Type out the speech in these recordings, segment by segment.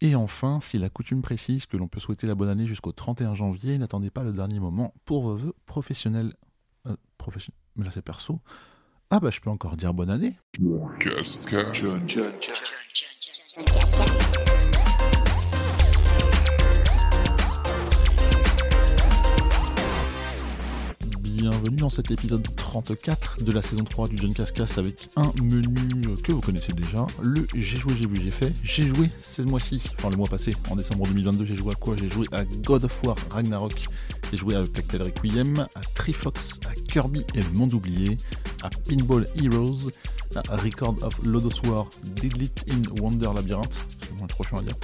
Et enfin, si la coutume précise que l'on peut souhaiter la bonne année jusqu'au 31 janvier, n'attendez pas le dernier moment pour vos vœux professionnels. Euh, professionnels. Mais là c'est perso. Ah bah je peux encore dire bonne année. Bienvenue dans cet épisode 34 de la saison 3 du John Cascast avec un menu que vous connaissez déjà, le J'ai joué, j'ai vu, j'ai fait. J'ai joué ce mois-ci, enfin le mois passé, en décembre 2022, j'ai joué à quoi? J'ai joué à God of War Ragnarok, j'ai joué à Plectel Requiem, à Trifox, à Kirby et le monde oublié, à Pinball Heroes, à Record of Lodos War, Diglit in Wonder Labyrinth, c'est trop chiant à dire,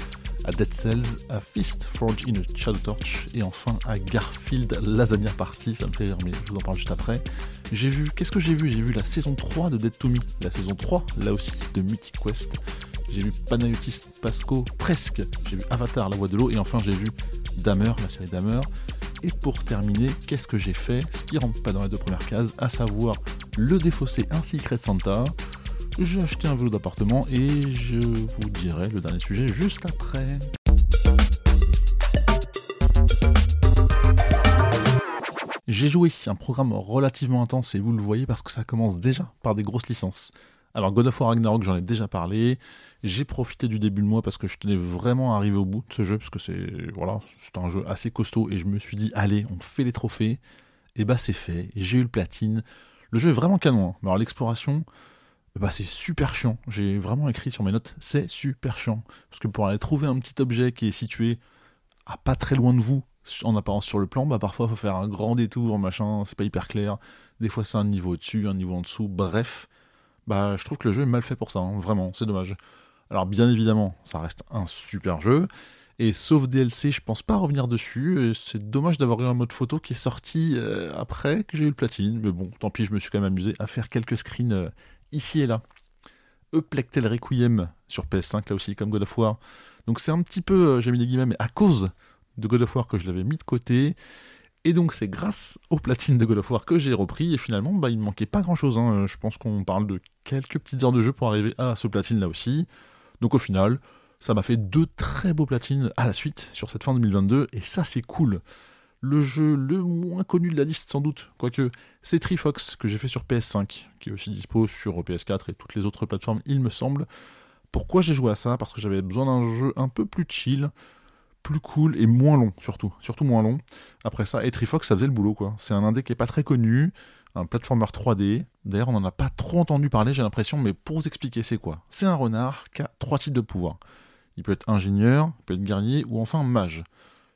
à Dead Cells, à Fist Forge in a Shadow Torch et enfin à Garfield Lasagna Party, ça me fait rire mais je vous en parle juste après. J'ai vu, qu'est-ce que j'ai vu? J'ai vu la saison 3 de Dead to Me, la saison 3 là aussi de Mythic Quest. J'ai vu Panayotis Pasco presque, j'ai vu Avatar la voix de l'eau. Et enfin j'ai vu Damer, la série Damer. Et pour terminer, qu'est-ce que j'ai fait? Ce qui rentre pas dans les deux premières cases, à savoir le défaussé ainsi Secret Santa, j'ai acheté un vélo d'appartement et je vous dirai le dernier sujet juste après. J'ai joué un programme relativement intense et vous le voyez parce que ça commence déjà par des grosses licences. Alors God of War Ragnarok, j'en ai déjà parlé. J'ai profité du début de mois parce que je tenais vraiment à arriver au bout de ce jeu parce que c'est voilà, c'est un jeu assez costaud et je me suis dit allez, on fait les trophées. Et bah c'est fait. J'ai eu le platine. Le jeu est vraiment canon. Hein. Alors l'exploration, bah c'est super chiant. J'ai vraiment écrit sur mes notes, c'est super chiant. Parce que pour aller trouver un petit objet qui est situé à pas très loin de vous, en apparence sur le plan, bah parfois il faut faire un grand détour, machin, c'est pas hyper clair. Des fois c'est un niveau au-dessus, un niveau en dessous, bref. Bah je trouve que le jeu est mal fait pour ça, hein. vraiment, c'est dommage. Alors bien évidemment, ça reste un super jeu. Et sauf DLC, je pense pas revenir dessus. C'est dommage d'avoir eu un mode photo qui est sorti euh, après que j'ai eu le platine. Mais bon, tant pis, je me suis quand même amusé à faire quelques screens euh, ici et là. Eplectel Requiem sur PS5, là aussi, comme God of War. Donc c'est un petit peu, euh, j'ai mis des guillemets, mais à cause de God of War que je l'avais mis de côté. Et donc c'est grâce aux platines de God of War que j'ai repris. Et finalement, bah, il ne manquait pas grand-chose. Hein. Je pense qu'on parle de quelques petites heures de jeu pour arriver à ce platine là aussi. Donc au final, ça m'a fait deux très beaux platines à la suite sur cette fin 2022. Et ça c'est cool le jeu le moins connu de la liste sans doute, quoique c'est Trifox que j'ai fait sur PS5, qui est aussi dispo sur PS4 et toutes les autres plateformes il me semble. Pourquoi j'ai joué à ça? Parce que j'avais besoin d'un jeu un peu plus chill, plus cool et moins long surtout, surtout moins long. Après ça, et Trifox ça faisait le boulot quoi. C'est un indé qui est pas très connu, un platformer 3D. D'ailleurs on n'en a pas trop entendu parler j'ai l'impression, mais pour vous expliquer c'est quoi? C'est un renard qui a trois types de pouvoirs. Il peut être ingénieur, il peut être guerrier ou enfin mage.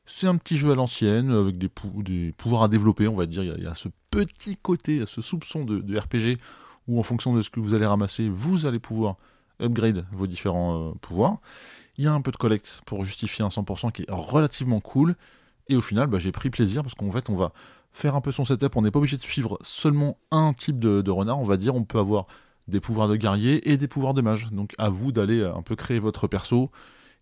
C'est un petit jeu à l'ancienne, avec des, pouvoirs à développer, on va dire. Il y, a, ce petit côté, ce soupçon de, RPG, où en fonction de ce que vous allez ramasser, vous allez pouvoir upgrade vos différents euh, pouvoirs. Il y a un peu de collect pour justifier un 100% qui est relativement cool. Et au final, bah, j'ai pris plaisir parce qu'en fait, on va faire un peu son setup. On n'est pas obligé de suivre seulement un type de, renard. On va dire, on peut avoir des pouvoirs de guerrier et des pouvoirs de mage. Donc à vous d'aller un peu créer votre perso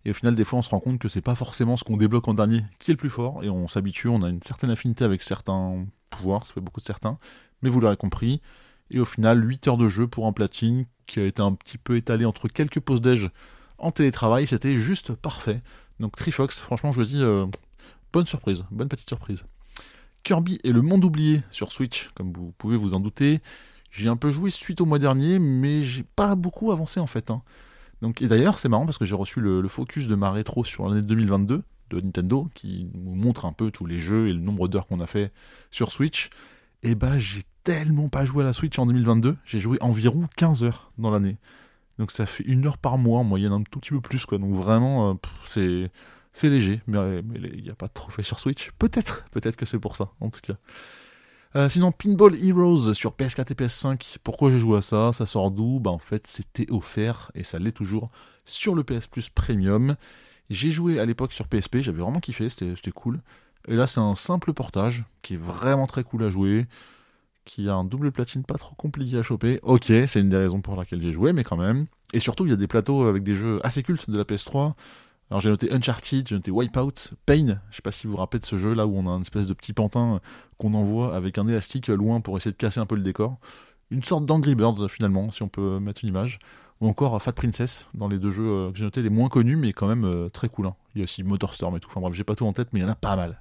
et au final, des fois, on se rend compte que c'est pas forcément ce qu'on débloque en dernier qui est le plus fort, et on s'habitue, on a une certaine affinité avec certains pouvoirs, ça fait beaucoup de certains, mais vous l'aurez compris. Et au final, 8 heures de jeu pour un platine qui a été un petit peu étalé entre quelques pauses déj en télétravail, c'était juste parfait. Donc Trifox, franchement, je vous dis, euh, bonne surprise, bonne petite surprise. Kirby et le monde oublié sur Switch, comme vous pouvez vous en douter. J'ai un peu joué suite au mois dernier, mais j'ai pas beaucoup avancé en fait. Hein et d'ailleurs, c'est marrant parce que j'ai reçu le, focus de ma rétro sur l'année 2022 de Nintendo, qui nous montre un peu tous les jeux et le nombre d'heures qu'on a fait sur Switch. Et bah, j'ai tellement pas joué à la Switch en 2022, j'ai joué environ 15 heures dans l'année. Donc ça fait une heure par mois en moyenne, un tout petit peu plus, quoi. Donc vraiment, euh, c'est c'est léger, mais il n'y a pas de trophée sur Switch. Peut-être, peut-être que c'est pour ça, en tout cas. Euh, sinon, Pinball Heroes sur PS4 et PS5. Pourquoi j'ai joué à ça? Ça sort d'où? Bah en fait, c'était offert et ça l'est toujours sur le PS Plus Premium. J'ai joué à l'époque sur PSP, j'avais vraiment kiffé, c'était cool. Et là, c'est un simple portage qui est vraiment très cool à jouer, qui a un double platine pas trop compliqué à choper. Ok, c'est une des raisons pour laquelle j'ai joué, mais quand même. Et surtout, il y a des plateaux avec des jeux assez cultes de la PS3. Alors j'ai noté Uncharted, j'ai noté Wipeout, Pain, je sais pas si vous vous rappelez de ce jeu là où on a une espèce de petit pantin qu'on envoie avec un élastique loin pour essayer de casser un peu le décor. Une sorte d'Angry Birds finalement, si on peut mettre une image. ou encore Fat Princess, dans les deux jeux que j'ai notés, les moins connus, mais quand même très cool. Hein. Il y a aussi Motorstorm et tout. Enfin bref, j'ai pas tout en tête, mais il y en a pas mal.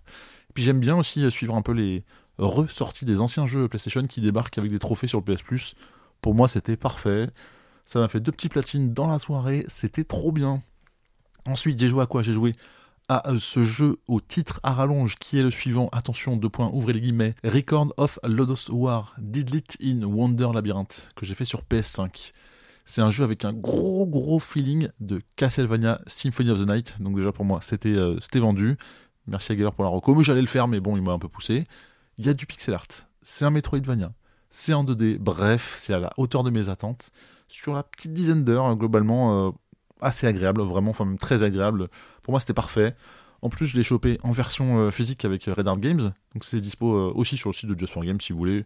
Puis j'aime bien aussi suivre un peu les ressorties des anciens jeux PlayStation qui débarquent avec des trophées sur le PS Plus. Pour moi, c'était parfait. Ça m'a fait deux petits platines dans la soirée. C'était trop bien. Ensuite, j'ai joué à quoi? J'ai joué à euh, ce jeu au titre à rallonge qui est le suivant. Attention, deux points, ouvrez les guillemets. Record of Lodos War, Didlit in Wonder Labyrinth, que j'ai fait sur PS5. C'est un jeu avec un gros gros feeling de Castlevania Symphony of the Night. Donc déjà pour moi, c'était euh, vendu. Merci à Galler pour la reco. Mais j'allais le faire, mais bon, il m'a un peu poussé. Il y a du pixel art. C'est un Metroidvania. C'est en 2D. Bref, c'est à la hauteur de mes attentes. Sur la petite dizaine d'heures, hein, globalement, euh, assez agréable, vraiment, enfin très agréable. Pour moi, c'était parfait. En plus, je l'ai chopé en version euh, physique avec Red Art Games, donc c'est dispo euh, aussi sur le site de Just for Games si vous voulez.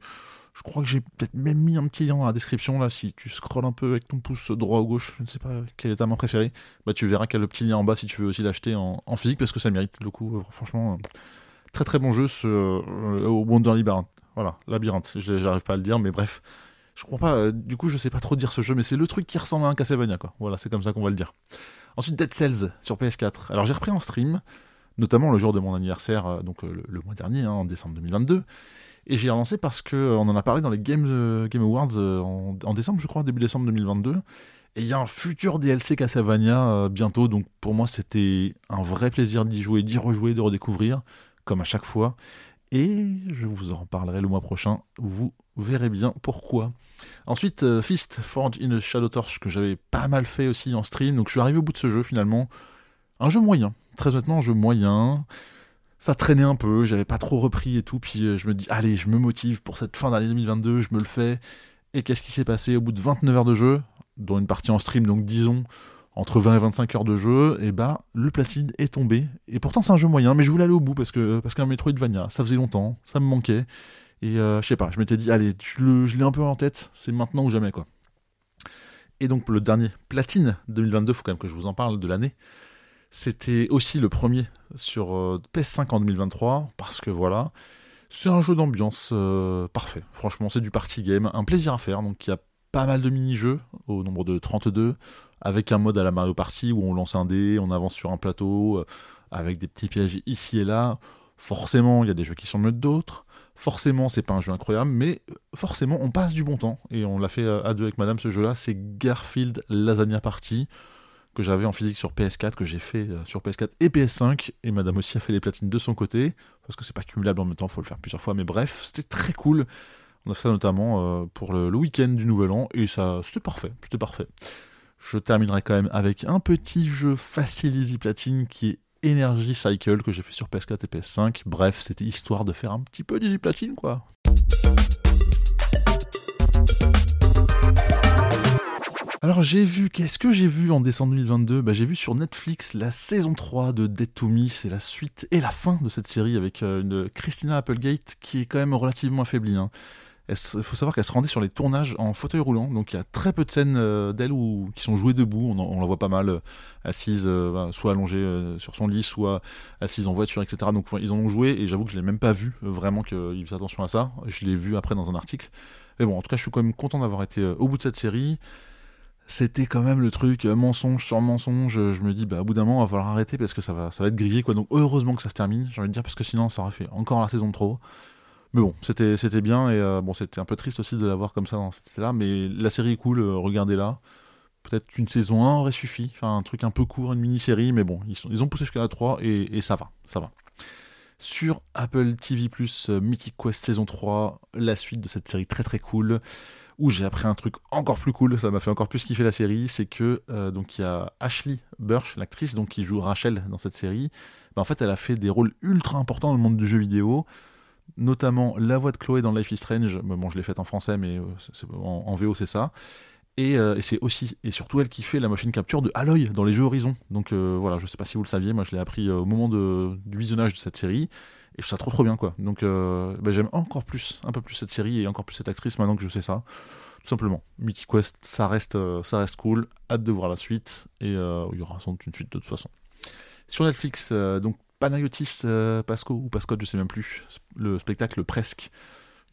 Je crois que j'ai peut-être même mis un petit lien dans la description là, si tu scrolles un peu avec ton pouce droit ou gauche, je ne sais pas quel est ta main préférée, bah tu verras qu'il y a le petit lien en bas si tu veux aussi l'acheter en, physique parce que ça mérite le coup, euh, franchement, très très bon jeu ce Wonder Labyrinth. Voilà, labyrinthe, j'arrive pas à le dire, mais bref, je crois pas, euh, du coup, je sais pas trop dire ce jeu, mais c'est le truc qui ressemble à un Castlevania, quoi. Voilà, c'est comme ça qu'on va le dire. Ensuite, Dead Cells sur PS4. Alors, j'ai repris en stream, notamment le jour de mon anniversaire, euh, donc euh, le, mois dernier, hein, en décembre 2022. Et j'ai relancé parce que on en a parlé dans les Game Awards en, décembre, je crois, début décembre 2022. Et il y a un futur DLC Castlevania bientôt, donc pour moi, c'était un vrai plaisir d'y jouer, d'y rejouer, de redécouvrir, comme à chaque fois. Et je vous en parlerai le mois prochain. Vous verrez bien pourquoi. Ensuite, euh, Fist, Forge in a Shadow Torch, que j'avais pas mal fait aussi en stream. Donc je suis arrivé au bout de ce jeu finalement. Un jeu moyen. Très honnêtement, un jeu moyen. Ça traînait un peu, j'avais pas trop repris et tout. Puis euh, je me dis, allez, je me motive pour cette fin d'année 2022, je me le fais. Et qu'est-ce qui s'est passé au bout de 29 heures de jeu, dont une partie en stream, donc disons entre 20 et 25 heures de jeu, et bah le platine est tombé. Et pourtant c'est un jeu moyen, mais je voulais aller au bout parce que parce qu'un Metroidvania, ça faisait longtemps, ça me manquait. Et euh, je sais pas, je m'étais dit, allez, je l'ai un peu en tête, c'est maintenant ou jamais, quoi. Et donc, le dernier, Platine 2022, faut quand même que je vous en parle de l'année. C'était aussi le premier sur euh, PS5 en 2023, parce que voilà, c'est un jeu d'ambiance euh, parfait. Franchement, c'est du party game, un plaisir à faire. Donc, il y a pas mal de mini-jeux, au nombre de 32, avec un mode à la Mario Party où on lance un dé, on avance sur un plateau, avec des petits pièges ici et là. Forcément, il y a des jeux qui sont mieux que d'autres. Forcément, c'est pas un jeu incroyable, mais forcément, on passe du bon temps. Et on l'a fait à deux avec madame, ce jeu-là. C'est Garfield Lasagna Party, que j'avais en physique sur PS4, que j'ai fait euh, sur PS4 et PS5. Et madame aussi a fait les platines de son côté, parce que c'est pas cumulable en même temps, faut le faire plusieurs fois. Mais bref, c'était très cool. On a fait ça notamment euh, pour le, week-end du Nouvel An, et ça, c'était parfait. C'était parfait. Je terminerai quand même avec un petit jeu facile easy platine qui est Energy Cycle que j'ai fait sur PS4 et PS5. Bref, c'était histoire de faire un petit peu d'Easy Platine, quoi. Alors j'ai vu, qu'est-ce que j'ai vu en décembre 2022 bah, J'ai vu sur Netflix la saison 3 de Dead to Me, c'est la suite et la fin de cette série avec euh, une Christina Applegate qui est quand même relativement affaiblie. Hein. Il faut savoir qu'elle se rendait sur les tournages en fauteuil roulant, donc il y a très peu de scènes euh, d'elle qui sont jouées debout. On, la voit pas mal euh, assise, euh, soit allongée sur son lit, soit assise en voiture, etc. Donc ils en ont joué et j'avoue que je l'ai même pas vu vraiment qu'ils faisaient attention à ça. Je l'ai vu après dans un article. Mais bon, en tout cas, je suis quand même content d'avoir été au bout de cette série. C'était quand même le truc mensonge sur mensonge. Je me dis, bah, au bout d'un moment, il va falloir arrêter parce que ça va, ça être grillé, quoi. Donc, heureusement que ça se termine, j'ai envie de dire, parce que sinon, ça aurait fait encore la saison de trop. Mais bon, c'était bien et euh, bon, c'était un peu triste aussi de l'avoir comme ça dans cette là mais la série est cool, euh, regardez-la. Peut-être qu'une saison 1 aurait suffi, enfin un truc un peu court, une mini-série, mais bon, ils, ont poussé jusqu'à la 3 et, ça va, ça va. Sur Apple TV+, euh, Mythic Quest saison 3, la suite de cette série très très cool, où j'ai appris un truc encore plus cool, ça m'a fait encore plus kiffer la série, c'est que donc y a Ashley Burch, l'actrice qui joue Rachel dans cette série, bah, en fait elle a fait des rôles ultra importants dans le monde du jeu vidéo, notamment la voix de Chloé dans Life is Strange. Bon, je l'ai faite en français, mais euh, en, VO, c'est ça. Euh, et, c'est aussi et surtout elle qui fait la machine capture de Aloy dans les jeux Horizon. Donc euh, voilà, je sais pas si vous le saviez, moi je l'ai appris au moment du visionnage de cette série et je trouve ça trop trop bien quoi. Donc bah, j'aime encore plus, un peu plus cette série et encore plus cette actrice maintenant que je sais ça. Tout simplement, Mythic Quest, ça reste, ça reste cool. Hâte de voir la suite et il y aura sans doute une suite de toute façon. Sur Netflix, donc Panayotis euh, Pasco ou Pascotte, je sais même plus, le spectacle presque.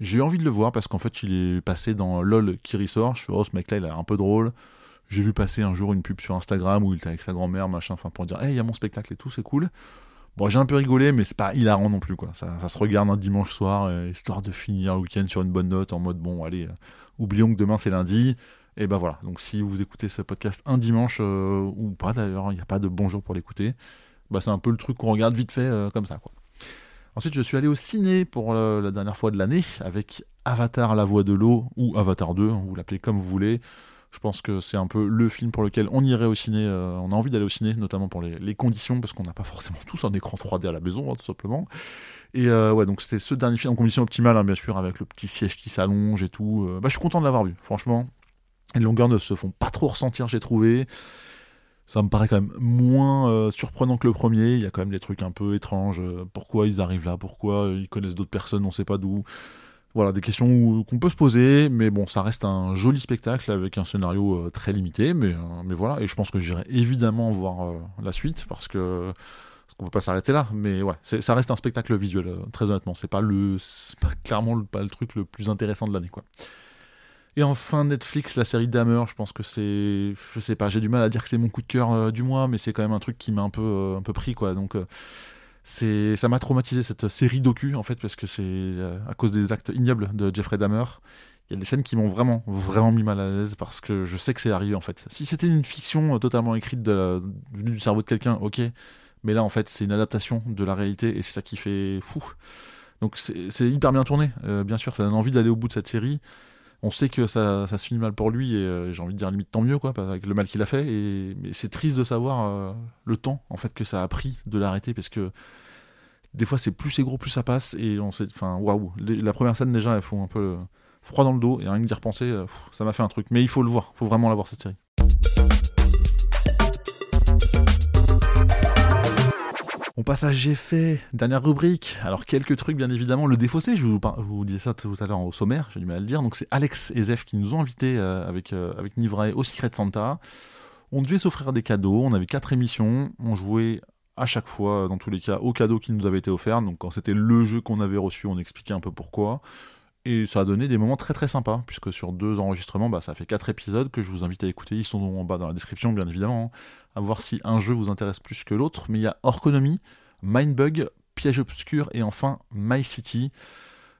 J'ai envie de le voir parce qu'en fait il est passé dans LOL qui ressort. Je suis oh ce mec là il a un peu drôle. J'ai vu passer un jour une pub sur Instagram où il était avec sa grand-mère, machin, enfin pour dire, hey, il y a mon spectacle et tout, c'est cool. Bon, j'ai un peu rigolé, mais c'est pas hilarant non plus, quoi. Ça, se regarde un dimanche soir, euh, histoire de finir le week-end sur une bonne note, en mode, bon, allez, euh, oublions que demain c'est lundi. Et ben voilà, donc si vous écoutez ce podcast un dimanche, ou pas d'ailleurs, il n'y a pas de bonjour pour l'écouter, bah c'est un peu le truc qu'on regarde vite fait comme ça. Ensuite, je suis allé au ciné pour la dernière fois de l'année avec Avatar, la voix de l'eau, ou Avatar 2, hein, vous l'appelez comme vous voulez. Je pense que c'est un peu le film pour lequel on irait au ciné, euh, on a envie d'aller au ciné, notamment pour les, conditions, parce qu'on n'a pas forcément tous un écran 3D à la maison, hein, tout simplement. Et euh, ouais, donc c'était ce dernier film en conditions optimales, hein, bien sûr, avec le petit siège qui s'allonge et tout. Euh, bah, je suis content de l'avoir vu, franchement. Les longueurs ne se font pas trop ressentir, j'ai trouvé. Ça me paraît quand même moins surprenant que le premier. Il y a quand même des trucs un peu étranges. pourquoi ils arrivent là Pourquoi ils connaissent d'autres personnes On sait pas d'où. Voilà, des questions qu'on peut se poser, mais bon, ça reste un joli spectacle avec un scénario euh, très limité, mais, euh, mais voilà, et je pense que j'irai évidemment voir euh, la suite parce que parce qu'on peut pas s'arrêter là, mais ouais, ça reste un spectacle visuel, très honnêtement. C'est pas le, pas clairement le, pas le truc le plus intéressant de l'année, quoi. Et enfin, Netflix, la série Dahmer, je pense que c'est, je sais pas, j'ai du mal à dire que c'est mon coup de cœur du mois, mais c'est quand même un truc qui m'a un peu, un peu pris, quoi. Donc c'est ça m'a traumatisé cette série docu en fait parce que c'est euh, à cause des actes ignobles de Jeffrey Dahmer. Il y a des scènes qui m'ont vraiment vraiment mis mal à l'aise parce que je sais que c'est arrivé en fait. Si c'était une fiction euh, totalement écrite de du cerveau de quelqu'un ok. Mais là en fait c'est une adaptation de la réalité et c'est ça qui fait fou. Donc c'est hyper bien tourné euh, bien sûr ça donne envie d'aller au bout de cette série on sait que ça, se finit mal pour lui et euh, j'ai envie de dire limite tant mieux quoi avec le mal qu'il a fait. Et mais c'est triste de savoir euh, le temps en fait que ça a pris de l'arrêter parce que des fois c'est plus c'est gros plus ça passe et on sait enfin waouh la première scène déjà elles font un peu froid dans le dos et rien que d'y repenser euh, ça m'a fait un truc. Mais il faut le voir faut vraiment la voir cette série On passe à J'ai fait, dernière rubrique. Alors quelques trucs bien évidemment, le défaussé, je vous, vous disais ça tout à l'heure au sommaire, j'ai du mal à le dire. Donc c'est Alex et Zef qui nous ont invités euh, avec, euh, avec Nivray au Secret Santa. On devait s'offrir des cadeaux, on avait quatre émissions, on jouait à chaque fois, dans tous les cas, aux cadeaux qui nous avaient été offerts. Donc quand c'était le jeu qu'on avait reçu, on expliquait un peu pourquoi. Et ça a donné des moments très très sympas, puisque sur deux enregistrements, bah, ça fait quatre épisodes que je vous invite à écouter. Ils sont en bas dans la description, bien évidemment, hein, à voir si un jeu vous intéresse plus que l'autre. Mais il y a Orconomy, Mindbug, Piège Obscur et enfin My City.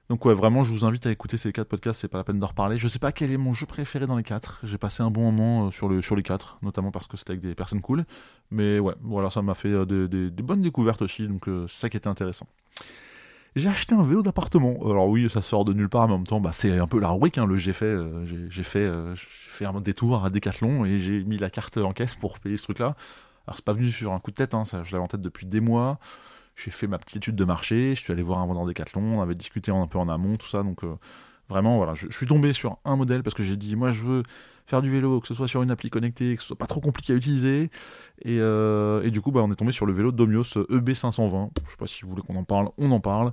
Donc ouais, vraiment, je vous invite à écouter ces quatre podcasts, c'est pas la peine d'en reparler. Je sais pas quel est mon jeu préféré dans les quatre. J'ai passé un bon moment euh, sur, le, sur les quatre, notamment parce que c'était avec des personnes cool. Mais ouais, voilà, ça m'a fait euh, des, bonnes découvertes aussi, donc euh, c'est ça qui était intéressant. J'ai acheté un vélo d'appartement. Alors oui, ça sort de nulle part, mais en même temps, bah, c'est un peu la rubrique. Hein, le j'ai fait, j'ai fait, un détour à Decathlon et j'ai mis la carte en caisse pour payer ce truc-là. Alors c'est pas venu sur un coup de tête, hein, je l'avais en tête depuis des mois. J'ai fait ma petite étude de marché, je suis allé voir un vendeur Decathlon, on avait discuté un peu en amont, tout ça. Donc euh, vraiment, voilà, je, suis tombé sur un modèle parce que j'ai dit, moi je veux faire du vélo, que ce soit sur une appli connectée, que ce soit pas trop compliqué à utiliser. Et, euh, du coup, bah, on est tombé sur le vélo Domios EB520. Je sais pas si vous voulez qu'on en parle, on en parle.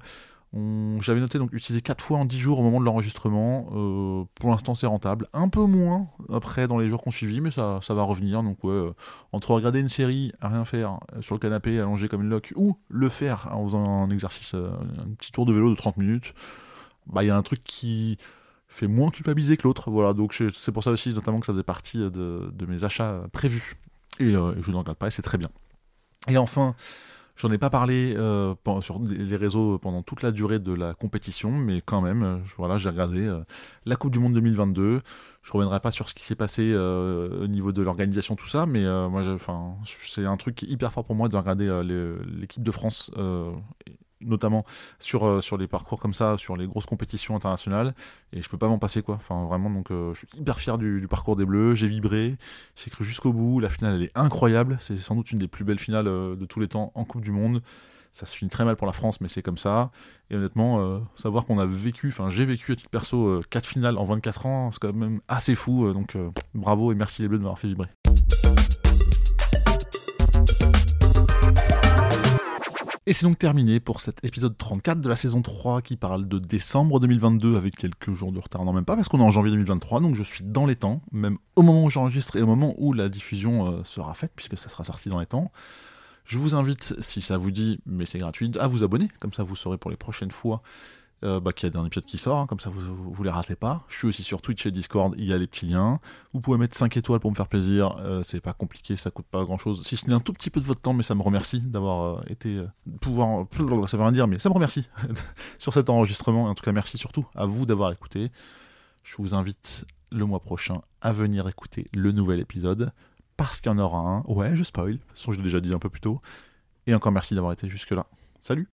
J'avais noté donc utiliser 4 fois en 10 jours au moment de l'enregistrement. Euh, pour l'instant, c'est rentable. Un peu moins après dans les jours qu'on suivit, mais ça, ça va revenir. Donc, ouais, euh, entre regarder une série à rien faire sur le canapé, allongé comme une loque, ou le faire en faisant un exercice, un petit tour de vélo de 30 minutes, bah, y a un truc qui fait moins culpabiliser que l'autre. Voilà, donc c'est pour ça aussi, notamment, que ça faisait partie de, de mes achats prévus. Et je ne regarde pas, et c'est très bien. Et enfin, J'en ai pas parlé euh, sur les réseaux pendant toute la durée de la compétition, mais quand même, euh, voilà, j'ai regardé euh, la Coupe du Monde 2022. Je reviendrai pas sur ce qui s'est passé au niveau de l'organisation, tout ça, mais moi, c'est un truc hyper fort pour moi de regarder l'équipe de France notamment sur, euh, sur les parcours comme ça, sur les grosses compétitions internationales. Et je peux pas m'en passer, quoi. Enfin, vraiment, donc euh, je suis hyper fier du, parcours des Bleus. J'ai vibré, j'ai cru jusqu'au bout. La finale, elle est incroyable. C'est sans doute une des plus belles finales euh, de tous les temps en Coupe du Monde. Ça se finit très mal pour la France, mais c'est comme ça. Et honnêtement, savoir qu'on a vécu, enfin, j'ai vécu à titre perso 4 finales en 24 ans, c'est quand même assez fou. donc bravo et merci les Bleus de m'avoir fait vibrer. Et c'est donc terminé pour cet épisode 34 de la saison 3 qui parle de décembre 2022 avec quelques jours de retard, non même pas parce qu'on est en janvier 2023, donc je suis dans les temps, même au moment où j'enregistre et au moment où la diffusion euh, sera faite, puisque ça sera sorti dans les temps. Je vous invite, si ça vous dit, mais c'est gratuit, à vous abonner, comme ça vous saurez pour les prochaines fois euh, bah, qu'il y a un épisode qui sort, hein, comme ça vous, vous les ratez pas. Je suis aussi sur Twitch et Discord, il y a les petits liens. Vous pouvez mettre 5 étoiles pour me faire plaisir, euh, c'est pas compliqué, ça coûte pas grand chose. Si ce n'est un tout petit peu de votre temps, mais ça me remercie d'avoir euh, été. Euh, pouvoir. Ça veut rien dire, mais ça me remercie sur cet enregistrement. En tout cas, merci surtout à vous d'avoir écouté. Je vous invite le mois prochain à venir écouter le nouvel épisode, parce qu'il y en aura un. Ouais, je spoil, de toute je l'ai déjà dit un peu plus tôt. Et encore merci d'avoir été jusque-là. Salut.